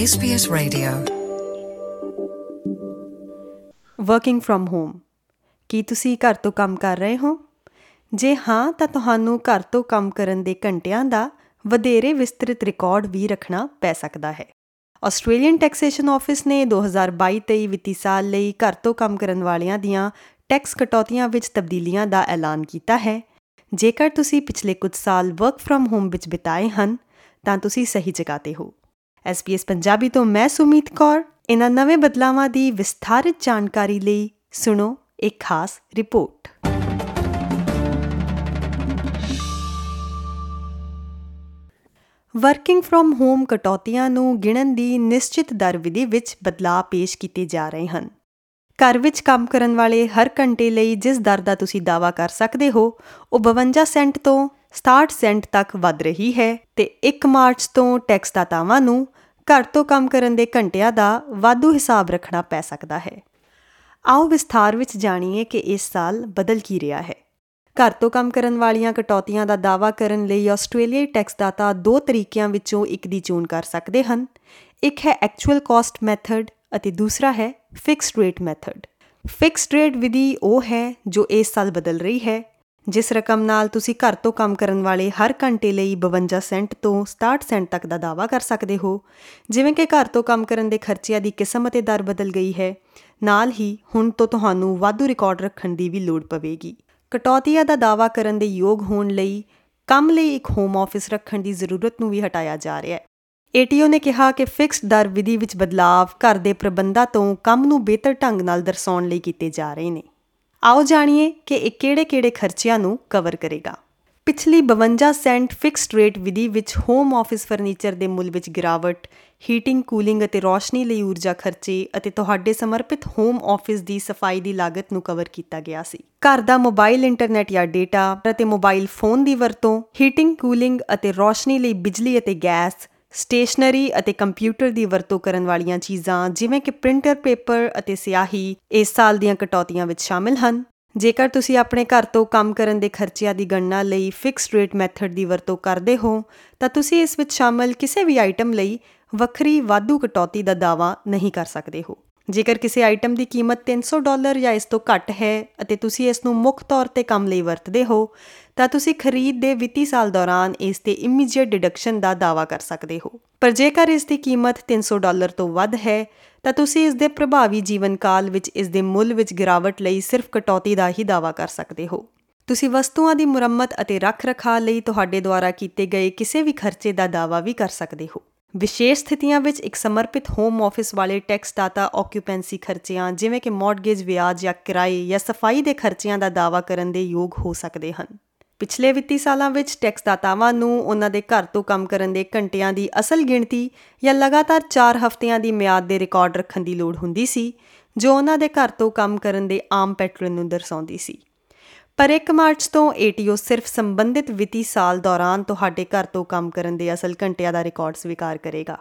SBS Radio. Working from home ਕੀ ਤੁਸੀਂ ਘਰ ਤੋਂ ਕੰਮ ਕਰ ਰਹੇ ਹੋ? ਜੇ ਹਾਂ, ਤਾਂ ਤੁਹਾਨੂੰ ਘਰ ਤੋਂ ਕੰਮ ਕਰਨ ਦੇ ਘੰਟਿਆਂ ਦਾ ਵਧੇਰੇ ਵਿਸਤ੍ਰਿਤ ਰਿਕਾਰਡ ਵੀ ਰੱਖਣਾ ਪੈ ਸਕਦਾ ਹੈ। ਆਸਟ੍ਰੇਲੀਅਨ ਟੈਕਸੇਸ਼ਨ ਆਫਿਸ ਨੇ 2022-23 ਵਿੱਤੀ ਸਾਲ ਲਈ ਘਰ ਤੋਂ ਕੰਮ ਕਰਨ ਵਾਲਿਆਂ ਦੀਆਂ ਟੈਕਸ ਕਟੌਤੀਆਂ ਵਿੱਚ ਤਬਦੀਲੀਆਂ ਦਾ ਐਲਾਨ ਕੀਤਾ ਹੈ। ਜੇਕਰ ਤੁਸੀਂ ਪਿਛਲੇ ਕੁਝ ਸਾਲ ਵਰਕ ਫਰਮ ਹੋਮ ਵਿੱਚ ਬਿਤਾਏ ਹਨ, ਤਾਂ ਤੁਸੀਂ ਸਹੀ ਜਗ੍ਹਾ ਤੇ ਹੋ। SBS ਪੰਜਾਬੀ ਤੋਂ ਮੈਂ ਸੁਮੀਤ ਕੌਰ। ਇਹਨਾਂ ਨਵੇਂ ਬਦਲਾਵਾਂ ਦੀ ਵਿਸਥਾਰਿਤ ਜਾਣਕਾਰੀ ਲਈ ਸੁਣੋ ਇੱਕ ਖਾਸ ਰਿਪੋਰਟ। ਵਰਕਿੰਗ ਫਰਮ ਹੋਮ ਕਟੌਤੀਆਂ ਨੂੰ ਗਿਣਨ ਦੀ ਨਿਸ਼ਚਿਤ ਦਰ ਵਿਧੀ ਵਿੱਚ ਬਦਲਾਅ ਪੇਸ਼ ਕੀਤੇ ਜਾ ਰਹੇ ਹਨ। ਘਰ ਵਿੱਚ ਕੰਮ ਕਰਨ ਵਾਲੇ ਹਰ ਘੰਟੇ ਲਈ ਜਿਸ ਦਰ ਦਾ ਤੁਸੀਂ ਦਾਅਵਾ ਕਰ ਸਕਦੇ ਹੋ, ਉਹ 52 ਸੈਂਟ ਤੋਂ 67 ਸੈਂਟ ਤੱਕ ਵੱਧ ਰਹੀ ਹੈ ਤੇ 1 ਮਾਰਚ ਤੋਂ ਟੈਕਸ ਦਾਤਾਵਾਂ ਨੂੰ ਘਰ ਤੋਂ ਕੰਮ ਕਰਨ ਦੇ ਘੰਟਿਆਂ ਦਾ ਵਾਧੂ ਹਿਸਾਬ ਰੱਖਣਾ ਪੈ ਸਕਦਾ ਹੈ। ਆਓ ਵਿਸਥਾਰ ਵਿੱਚ ਜਾਣੀਏ ਕਿ ਇਸ ਸਾਲ ਬਦਲ ਕੀ ਰਿਹਾ ਹੈ। ਘਰ ਤੋਂ ਕੰਮ ਕਰਨ ਵਾਲੀਆਂ ਕਟੌਤੀਆਂ ਦਾ ਦਾਅਵਾ ਕਰਨ ਲਈ ਆਸਟ੍ਰੇਲੀਆਈ ਟੈਕਸ ਦਾਤਾ ਦੋ ਤਰੀਕਿਆਂ ਵਿੱਚੋਂ ਇੱਕ ਦੀ ਚੋਣ ਕਰ ਸਕਦੇ ਹਨ। ਇੱਕ ਹੈ ਐਕਚੁਅਲ ਕਾਸਟ ਮੈਥਡ ਅਤੇ ਦੂਸਰਾ ਹੈ fixed rate method. Fixed rate ਵਿਧੀ ਉਹ ਹੈ ਜੋ ਇਸ ਸਾਲ ਬਦਲ ਰਹੀ ਹੈ ਜਿਸ ਰਕਮ ਨਾਲ ਤੁਸੀਂ ਘਰ ਤੋਂ ਕੰਮ ਕਰਨ ਵਾਲੇ ਹਰ ਘੰਟੇ ਲਈ 52 ਸੈਂਟ ਤੋਂ 67 ਸੈਂਟ ਤੱਕ ਦਾ ਦਾਅਵਾ ਕਰ ਸਕਦੇ ਹੋ। ਜਿਵੇਂ ਕਿ ਘਰ ਤੋਂ ਕੰਮ ਕਰਨ ਦੇ ਖਰਚਿਆਂ ਦੀ ਕਿਸਮ ਅਤੇ ਦਰ ਬਦਲ ਗਈ ਹੈ, ਨਾਲ ਹੀ ਹੁਣ ਤੋਂ ਤੁਹਾਨੂੰ ਵਾਧੂ ਰਿਕਾਰਡ ਰੱਖਣ ਦੀ ਵੀ ਲੋੜ ਪਵੇਗੀ। ਕਟੌਤੀਆਂ ਦਾ ਦਾਅਵਾ ਕਰਨ ਦੇ ਯੋਗ ਹੋਣ ਲਈ ਕੰਮ ਲਈ ਇੱਕ ਹੋਮ ਆਫਿਸ ਰੱਖਣ ਦੀ ਜ਼ਰੂਰਤ ਨੂੰ ਵੀ ਹਟਾਇਆ ਜਾ ਰਿਹਾ ਹੈ। ਏਟੀਓ ਨੇ ਕਿਹਾ ਕਿ ਫਿਕਸਡ ਦਰ ਵਿਧੀ ਵਿੱਚ ਬਦਲਾਅ ਘਰ ਦੇ ਪ੍ਰਬੰਧਾਂ ਤੋਂ ਕੰਮ ਨੂੰ ਬਿਹਤਰ ਢੰਗ ਨਾਲ ਦਰਸਾਉਣ ਲਈ ਕੀਤੇ ਜਾ ਰਹੇ ਨੇ। ਆਓ ਜਾਣੀਏ ਕਿ ਇਹ ਕਿਹੜੇ-ਕਿਹੜੇ ਖਰਚਿਆਂ ਨੂੰ ਕਵਰ ਕਰੇਗਾ। ਪਿਛਲੀ 52 ਸੈਂਟ ਫਿਕਸਡ ਰੇਟ ਵਿਧੀ ਵਿੱਚ ਹੋਮ ਆਫਿਸ ਫਰਨੀਚਰ ਦੇ ਮੁੱਲ ਵਿੱਚ ਗਿਰਾਵਟ ਹੀਟਿੰਗ ਕੂਲਿੰਗ ਅਤੇ ਰੋਸ਼ਨੀ ਲਈ ਊਰਜਾ ਖਰਚੇ ਅਤੇ ਤੁਹਾਡੇ ਸਮਰਪਿਤ ਹੋਮ ਆਫਿਸ ਦੀ ਸਫ਼ਾਈ ਦੀ ਲਾਗਤ ਨੂੰ ਕਵਰ ਕੀਤਾ ਗਿਆ ਸੀ। ਘਰ ਦਾ ਮੋਬਾਈਲ ਇੰਟਰਨੈਟ ਜਾਂ ਡੇਟਾ ਅਤੇ ਮੋਬਾਈਲ ਫੋਨ ਦੀ ਵਰਤੋਂ ਹੀਟਿੰਗ ਕੂਲਿੰਗ ਅਤੇ ਰੋਸ਼ਨੀ ਲਈ ਬਿਜਲੀ ਅਤੇ ਗੈਸ ਸਟੇਸ਼ਨਰੀ ਅਤੇ ਕੰਪਿਊਟਰ ਦੀ ਵਰਤੋਂ ਕਰਨ ਵਾਲੀਆਂ ਚੀਜ਼ਾਂ, ਜਿਵੇਂ ਕਿ ਪ੍ਰਿੰਟਰ ਪੇਪਰ ਅਤੇ ਸਿਆਹੀ, ਇਸ ਸਾਲ ਦੀਆਂ ਕਟੌਤੀਆਂ ਵਿੱਚ ਸ਼ਾਮਿਲ ਹਨ। ਜੇਕਰ ਤੁਸੀਂ ਆਪਣੇ ਘਰ ਤੋਂ ਕੰਮ ਕਰਨ ਦੇ ਖਰਚਿਆਂ ਦੀ ਗਣਨਾ ਲਈ ਫਿਕਸਡ ਰੇਟ ਮੈਥਡ ਦੀ ਵਰਤੋਂ ਕਰਦੇ ਹੋ, ਤਾਂ ਤੁਸੀਂ ਇਸ ਵਿੱਚ ਸ਼ਾਮਲ ਕਿਸੇ ਵੀ ਆਈਟਮ ਲਈ ਵੱਖਰੀ ਵਾਧੂ ਕਟੌਤੀ ਦਾ ਦਾਅਵਾ ਨਹੀਂ ਕਰ ਸਕਦੇ ਹੋ। ਜੇਕਰ ਕਿਸੇ ਆਈਟਮ ਦੀ ਕੀਮਤ 300 ਡਾਲਰ ਜਾਂ ਇਸ ਤੋਂ ਘੱਟ ਹੈ ਅਤੇ ਤੁਸੀਂ ਇਸ ਨੂੰ ਮੁੱਖ ਤੌਰ ਤੇ ਕੰਮ ਲਈ ਵਰਤਦੇ ਹੋ, ਤਾਂ ਤੁਸੀਂ ਖਰੀਦ ਦੇ ਵਿੱਤੀ ਸਾਲ ਦੌਰਾਨ ਇਸ ਤੇ ਇਮੀਡੀਏਟ ਡਿਡਕਸ਼ਨ ਦਾ ਦਾਅਵਾ ਕਰ ਸਕਦੇ ਹੋ। ਪਰ ਜੇਕਰ ਇਸ ਦੀ ਕੀਮਤ 300 ਡਾਲਰ ਤੋਂ ਵੱਧ ਹੈ, ਤਾਂ ਤੁਸੀਂ ਇਸ ਦੇ ਪ੍ਰਭਾਵੀ ਜੀਵਨ ਕਾਲ ਵਿੱਚ ਇਸ ਦੇ ਮੁੱਲ ਵਿੱਚ ਗਿਰਾਵਟ ਲਈ ਸਿਰਫ ਕਟੌਤੀ ਦਾ ਹੀ ਦਾਅਵਾ ਕਰ ਸਕਦੇ ਹੋ। ਤੁਸੀਂ ਵਸਤੂਆਂ ਦੀ ਮੁਰੰਮਤ ਅਤੇ ਰੱਖ-ਰਖਾਅ ਲਈ ਤੁਹਾਡੇ ਦੁਆਰਾ ਕੀਤੇ ਗਏ ਕਿਸੇ ਵੀ ਖਰਚੇ ਦਾ ਦਾਅਵਾ ਵੀ ਕਰ ਸਕਦੇ ਹੋ। ਵਿਸ਼ੇਸ਼ ਸਥਿਤੀਆਂ ਵਿੱਚ ਇੱਕ ਸਮਰਪਿਤ ਹੋਮ ਆਫਿਸ ਵਾਲੇ ਟੈਕਸ ਦਾਤਾ ਆਕਿਊਪੈਂਸੀ ਖਰਚਿਆਂ, ਜਿਵੇਂ ਕਿ ਮਾਰਗੇਜ ਵਿਆਜ ਜਾਂ ਕਿਰਾਏ ਜਾਂ ਸਫ਼ਾਈ ਦੇ ਖਰਚਿਆਂ ਦਾ ਦਾਅਵਾ ਕਰਨ ਦੇ ਯੋਗ ਹੋ ਸਕਦੇ ਹਨ। ਪਿਛਲੇ ਵਿੱਤੀ ਸਾਲਾਂ ਵਿੱਚ ਟੈਕਸ ਦਾਤਾਵਾਂ ਨੂੰ ਉਹਨਾਂ ਦੇ ਘਰ ਤੋਂ ਕੰਮ ਕਰਨ ਦੇ ਘੰਟਿਆਂ ਦੀ ਅਸਲ ਗਿਣਤੀ ਜਾਂ ਲਗਾਤਾਰ 4 ਹਫ਼ਤਿਆਂ ਦੀ ਮਿਆਦ ਦੇ ਰਿਕਾਰਡ ਰੱਖਣ ਦੀ ਲੋੜ ਹੁੰਦੀ ਸੀ, ਜੋ ਉਹਨਾਂ ਦੇ ਘਰ ਤੋਂ ਕੰਮ ਕਰਨ ਦੇ ਆਮ ਪੈਟਰਨ ਨੂੰ ਦਰਸਾਉਂਦੀ ਸੀ। ਪਰ 1 ਮਾਰਚ ਤੋਂ ਏਟੀਓ ਸਿਰਫ ਸੰਬੰਧਿਤ ਵਿੱਤੀ ਸਾਲ ਦੌਰਾਨ ਤੁਹਾਡੇ ਘਰ ਤੋਂ ਕੰਮ ਕਰਨ ਦੇ ਅਸਲ ਘੰਟਿਆਂ ਦਾ ਰਿਕਾਰਡ ਸਵੀਕਾਰ ਕਰੇਗਾ।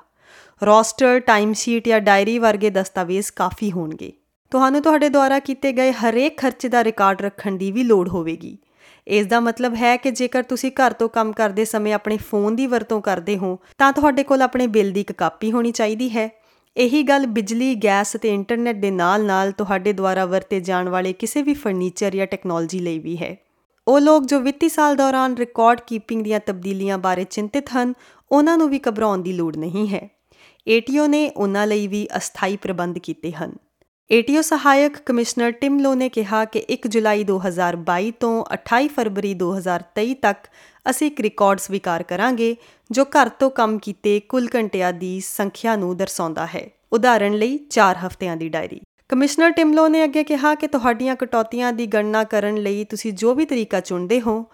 ਰੋਸਟਰ ਟਾਈਮ ਸ਼ੀਟ ਜਾਂ ਡਾਇਰੀ ਵਰਗੇ ਦਸਤਾਵੇਜ਼ ਕਾਫੀ ਹੋਣਗੇ। ਤੁਹਾਨੂੰ ਤੁਹਾਡੇ ਦੁਆਰਾ ਕੀਤੇ ਗਏ ਹਰੇਕ ਖਰਚੇ ਦਾ ਰਿਕਾਰਡ ਰੱਖਣ ਦੀ ਵੀ ਲੋੜ ਹੋਵੇਗੀ। ਇਸ ਦਾ ਮਤਲਬ ਹੈ ਕਿ ਜੇਕਰ ਤੁਸੀਂ ਘਰ ਤੋਂ ਕੰਮ ਕਰਦੇ ਸਮੇਂ ਆਪਣੇ ਫੋਨ ਦੀ ਵਰਤੋਂ ਕਰਦੇ ਹੋ, ਤਾਂ ਤੁਹਾਡੇ ਕੋਲ ਆਪਣੇ ਬਿੱਲ ਦੀ ਇੱਕ ਕਾਪੀ ਹੋਣੀ ਚਾਹੀਦੀ ਹੈ। ਇਹੀ ਗੱਲ ਬਿਜਲੀ, ਗੈਸ ਅਤੇ ਇੰਟਰਨੈਟ ਦੇ ਨਾਲ-ਨਾਲ ਤੁਹਾਡੇ ਦੁਆਰਾ ਵਰਤੇ ਜਾਣ ਵਾਲੇ ਕਿਸੇ ਵੀ ਫਰਨੀਚਰ ਜਾਂ ਟੈਕਨੋਲੋਜੀ ਲਈ ਵੀ ਹੈ। ਉਹ ਲੋਕ ਜੋ ਵਿੱਤੀ ਸਾਲ ਦੌਰਾਨ ਰਿਕਾਰਡ ਕੀਪਿੰਗ ਦੀਆਂ ਤਬਦੀਲੀਆਂ ਬਾਰੇ ਚਿੰਤਿਤ ਹਨ, ਉਹਨਾਂ ਨੂੰ ਵੀ ਘਬਰਾਉਣ ਦੀ ਲੋੜ ਨਹੀਂ ਹੈ। ਏਟੀਓ ਨੇ ਉਹਨਾਂ ਲਈ ਵੀ ਅਸਥਾਈ ਪ੍ਰਬੰਧ ਕੀਤੇ ਹਨ। ਏਟੀਓ ਸਹਾਇਕ ਕਮਿਸ਼ਨਰ ਟਿਮ ਲੋ ਨੇ ਕਿਹਾ ਕਿ 1 ਜੁਲਾਈ 2022 ਤੋਂ 28 ਫਰਵਰੀ 2023 ਤੱਕ ਅਸੀਂ ਇੱਕ ਰਿਕਾਰਡ ਸਵੀਕਾਰ ਕਰਾਂਗੇ ਜੋ ਘਰ ਤੋਂ ਕੰਮ ਕੀਤੇ ਕੁੱਲ ਘੰਟਿਆਂ ਦੀ ਸੰਖਿਆ ਨੂੰ ਦਰਸਾਉਂਦਾ ਹੈ। ਉਦਾਹਰਣ ਲਈ 4 ਹਫ਼ਤਿਆਂ ਦੀ ਡਾਇਰੀ। ਕਮਿਸ਼ਨਰ ਟਿਮਲੋ ਨੇ ਅੱਗੇ ਕਿਹਾ ਕਿ ਤੁਹਾਡੀਆਂ ਕਟੌਤੀਆਂ ਦੀ ਗਣਨਾ ਕਰਨ ਲਈ ਤੁਸੀਂ ਜੋ ਵੀ ਤਰੀਕਾ ਚੁਣਦੇ ਹੋ,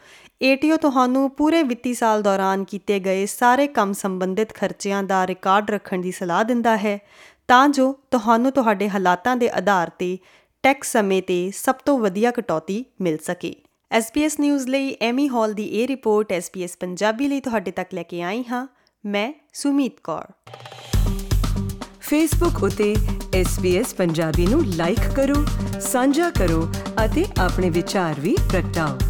ਏਟੀਓ ਤੁਹਾਨੂੰ ਪੂਰੇ ਵਿੱਤੀ ਸਾਲ ਦੌਰਾਨ ਕੀਤੇ ਗਏ ਸਾਰੇ ਕੰਮ ਸੰਬੰਧਿਤ ਖਰਚਿਆਂ ਦਾ ਰਿਕਾਰਡ ਰੱਖਣ ਦੀ ਸਲਾਹ ਦਿੰਦਾ ਹੈ, ਤਾਂ ਜੋ ਤੁਹਾਨੂੰ ਤੁਹਾਡੇ ਹਾਲਾਤਾਂ ਦੇ ਆਧਾਰ ਤੇ ਟੈਕਸ ਸਮੇਂ ਤੇ ਸਭ ਤੋਂ ਵਧੀਆ ਕਟੌਤੀ ਮਿਲ ਸਕੇ। SBS ਨਿਊਜ਼ ਲਈ ਐਮੀ ਹਾਲ ਦੀ ਇਹ ਰਿਪੋਰਟ SBS ਪੰਜਾਬੀ ਲਈ ਤੁਹਾਡੇ ਤੱਕ ਲੈ ਕੇ ਆਈ ਹਾਂ। ਮੈਂ ਸੁਮੀਤ ਕੌਰ। ਫੇਸਬੁੱਕ ਉਤੇ SBS ਪੰਜਾਬੀ ਨੂੰ ਲਾਈਕ ਕਰੋ, ਸਾਂਝਾ ਕਰੋ ਅਤੇ ਆਪਣੇ ਵਿਚਾਰ ਵੀ ਪ੍ਰਗਟਾਓ।